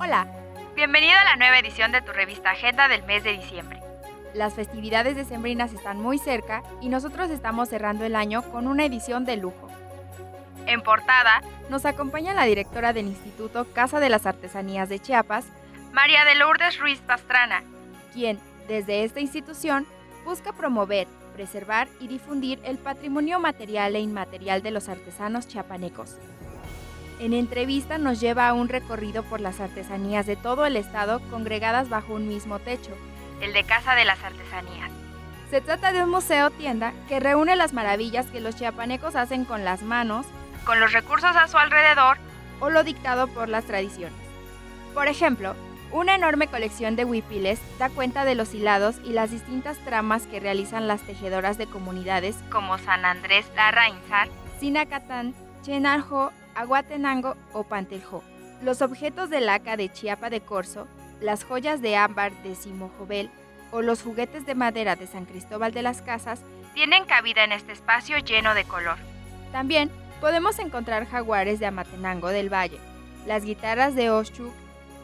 Hola, bienvenido a la nueva edición de tu revista Agenda del mes de diciembre. Las festividades decembrinas están muy cerca y nosotros estamos cerrando el año con una edición de lujo. En portada, nos acompaña la directora del Instituto Casa de las Artesanías de Chiapas, María de Lourdes Ruiz Pastrana, quien, desde esta institución, busca promover, preservar y difundir el patrimonio material e inmaterial de los artesanos chiapanecos. En entrevista nos lleva a un recorrido por las artesanías de todo el estado congregadas bajo un mismo techo, el de Casa de las Artesanías. Se trata de un museo tienda que reúne las maravillas que los chiapanecos hacen con las manos, con los recursos a su alrededor o lo dictado por las tradiciones. Por ejemplo, una enorme colección de huipiles da cuenta de los hilados y las distintas tramas que realizan las tejedoras de comunidades como San Andrés Larrainzar, Sinacatán, Chenaljo, Aguatenango o Panteljo. Los objetos de laca de Chiapa de Corzo, las joyas de ámbar de Simojovel o los juguetes de madera de San Cristóbal de las Casas tienen cabida en este espacio lleno de color. También podemos encontrar jaguares de Amatenango del Valle, las guitarras de Oshchuk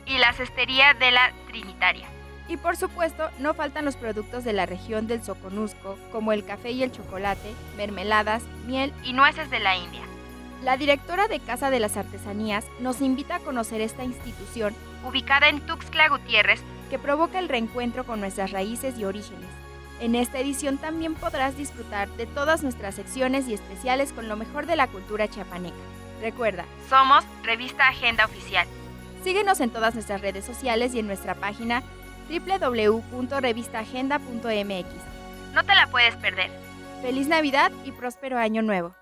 y la cestería de la Trinitaria. Y por supuesto, no faltan los productos de la región del Soconusco, como el café y el chocolate, mermeladas, miel y nueces de la India. La directora de Casa de las Artesanías nos invita a conocer esta institución, ubicada en Tuxtla Gutiérrez, que provoca el reencuentro con nuestras raíces y orígenes. En esta edición también podrás disfrutar de todas nuestras secciones y especiales con lo mejor de la cultura chiapaneca. Recuerda, somos Revista Agenda Oficial Síguenos en todas nuestras redes sociales y en nuestra página www.revistagenda.mx. No te la puedes perder. Feliz Navidad y próspero año nuevo.